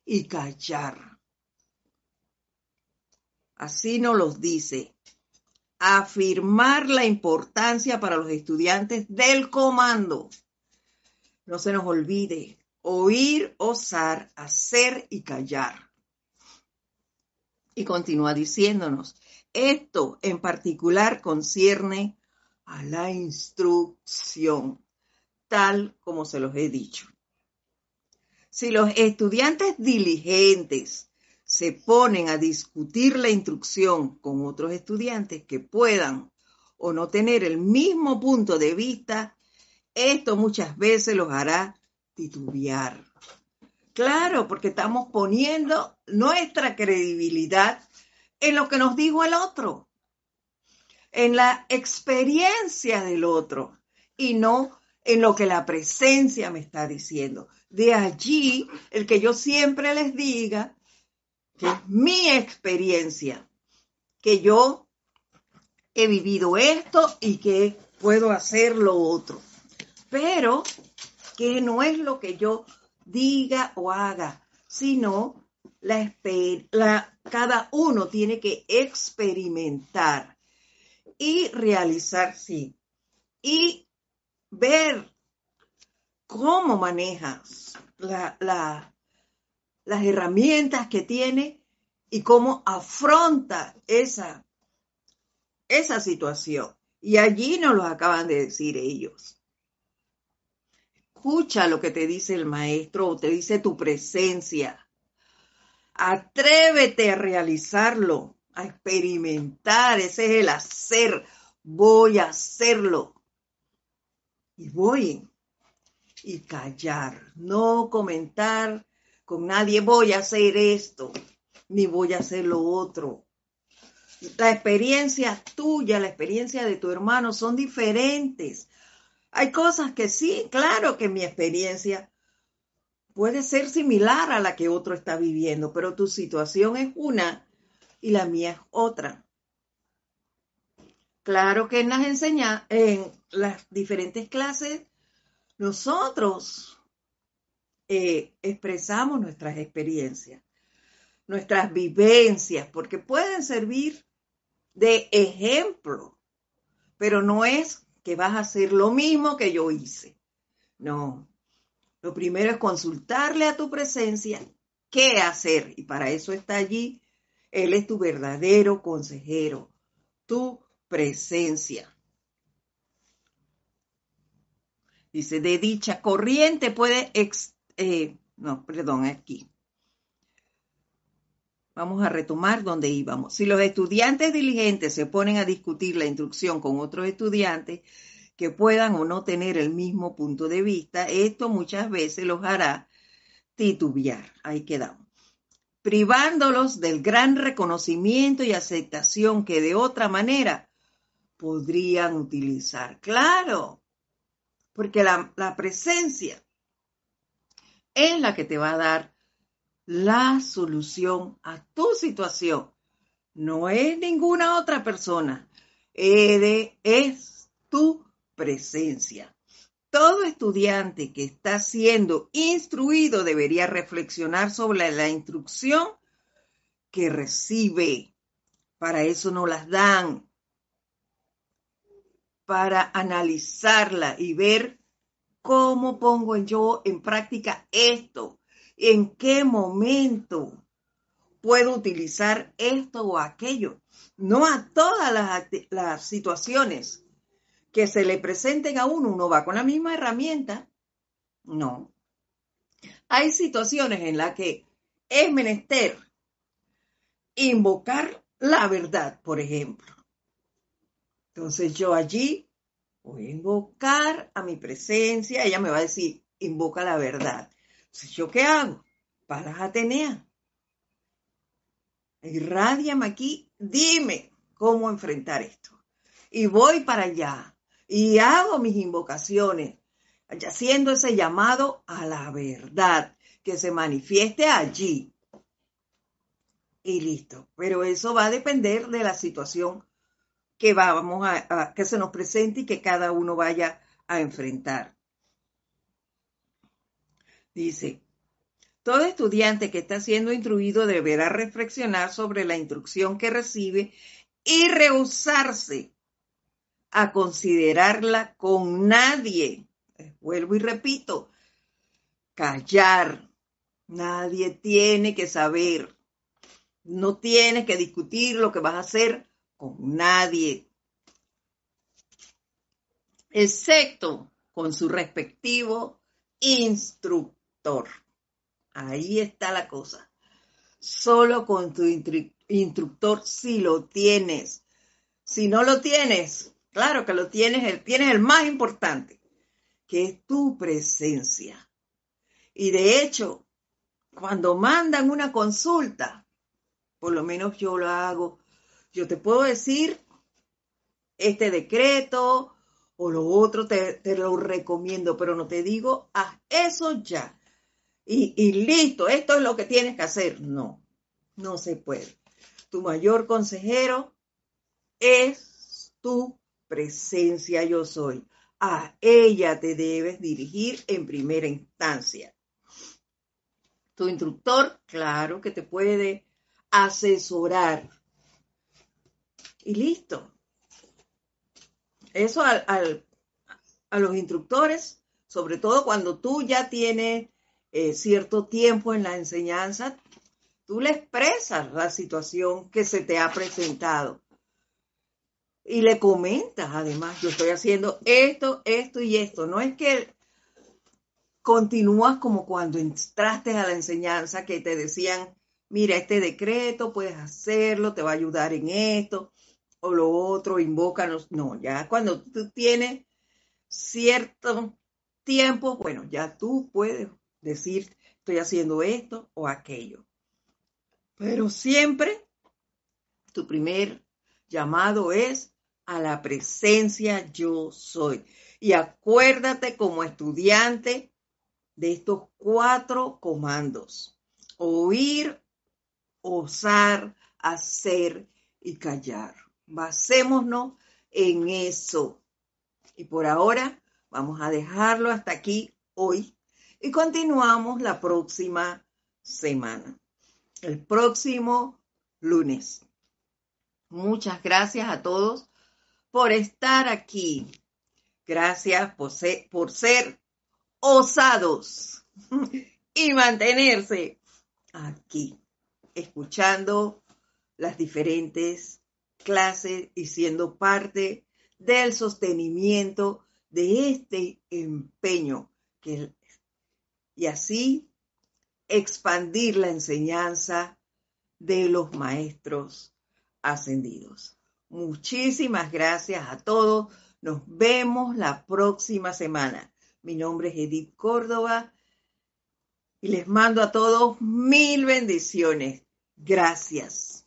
y callar. Así nos los dice. Afirmar la importancia para los estudiantes del comando. No se nos olvide oír, osar, hacer y callar. Y continúa diciéndonos, esto en particular concierne a la instrucción, tal como se los he dicho. Si los estudiantes diligentes se ponen a discutir la instrucción con otros estudiantes que puedan o no tener el mismo punto de vista, esto muchas veces los hará titubear. Claro, porque estamos poniendo nuestra credibilidad en lo que nos dijo el otro, en la experiencia del otro y no en lo que la presencia me está diciendo. De allí el que yo siempre les diga que es mi experiencia, que yo he vivido esto y que puedo hacer lo otro. Pero que no es lo que yo diga o haga, sino la, cada uno tiene que experimentar y realizar, sí, y ver cómo manejas la, las herramientas que tiene y cómo afronta esa, esa situación. Y allí nos lo acaban de decir ellos. Escucha lo que te dice el maestro o te dice tu presencia. Atrévete a realizarlo, a experimentar. Ese es el hacer. Voy a hacerlo. Y voy. Y callar. No comentar con nadie. Voy a hacer esto. Ni voy a hacer lo otro. La experiencia tuya, la experiencia de tu hermano son diferentes. Hay cosas que sí, claro que mi experiencia puede ser similar a la que otro está viviendo, pero tu situación es una y la mía es otra. Claro que en las en las diferentes clases, nosotros eh, expresamos nuestras experiencias, nuestras vivencias, porque pueden servir de ejemplo, pero no es que vas a hacer lo mismo que yo hice. No. Lo primero es consultarle a tu presencia qué hacer. Y para eso está allí. Él es tu verdadero consejero, tu presencia. Dice, de dicha corriente puede, eh, no, perdón, aquí. Vamos a retomar donde íbamos. Si los estudiantes diligentes se ponen a discutir la instrucción con otros estudiantes que puedan o no tener el mismo punto de vista, esto muchas veces los hará titubear. Ahí quedamos. Privándolos del gran reconocimiento y aceptación que de otra manera podrían utilizar. Claro, porque la, la presencia es la que te va a dar la solución a tu situación. No es ninguna otra persona. Es tu presencia. Todo estudiante que está siendo instruido debería reflexionar sobre la instrucción que recibe. Para eso no las dan. Para analizarla y ver cómo pongo yo en práctica esto en qué momento puedo utilizar esto o aquello. No a todas las, situaciones que se le presenten a uno, uno va con la misma herramienta. No. Hay situaciones en las que es menester invocar la verdad, por ejemplo. Entonces yo allí voy a invocar a mi presencia, ella me va a decir, invoca la verdad. ¿Yo qué hago? Palas Atenea. Irradiame aquí, dime cómo enfrentar esto. Y voy para allá y hago mis invocaciones, haciendo ese llamado a la verdad que se manifieste allí. Y listo. Pero eso va a depender de la situación que vamos a que se nos presente y que cada uno vaya a enfrentar. Dice, todo estudiante que está siendo instruido deberá reflexionar sobre la instrucción que recibe y rehusarse a considerarla con nadie. Vuelvo y repito, callar. Nadie tiene que saber. No tienes que discutir lo que vas a hacer con nadie, excepto con su respectivo instructor. Ahí está la cosa. Solo con tu instructor si lo tienes. Si no lo tienes, claro que lo tienes, tienes el más importante, que es tu presencia. Y de hecho, cuando mandan una consulta, por lo menos yo lo hago, yo te puedo decir este decreto o lo otro te, lo recomiendo, pero no te digo, haz eso ya. Y, listo, esto es lo que tienes que hacer. No, no se puede. Tu mayor consejero es tu presencia yo soy. A ella te debes dirigir en primera instancia. Tu instructor, claro que te puede asesorar. Y listo. Eso al, a los instructores, sobre todo cuando tú ya tienes eh, cierto tiempo en la enseñanza, tú le expresas la situación que se te ha presentado. Y le comentas, además, yo estoy haciendo esto, esto y esto. No es que continúas como cuando entraste a la enseñanza que te decían, mira, este decreto puedes hacerlo, te va a ayudar en esto o lo otro, invócanos. No, ya cuando tú tienes cierto tiempo, bueno, ya tú puedes decir, estoy haciendo esto o aquello. Pero siempre tu primer llamado es a la presencia yo soy. Y acuérdate como estudiante de estos cuatro comandos. Oír, osar, hacer y callar. Basémonos en eso. Y por ahora vamos a dejarlo hasta aquí hoy y continuamos la próxima semana, el próximo lunes. Muchas gracias a todos por estar aquí. Gracias por ser, por ser osados y mantenerse aquí, escuchando las diferentes clases y siendo parte del sostenimiento de este empeño que, y así expandir la enseñanza de los maestros ascendidos. Muchísimas gracias a todos. Nos vemos la próxima semana. Mi nombre es Edith Córdoba y les mando a todos mil bendiciones. Gracias.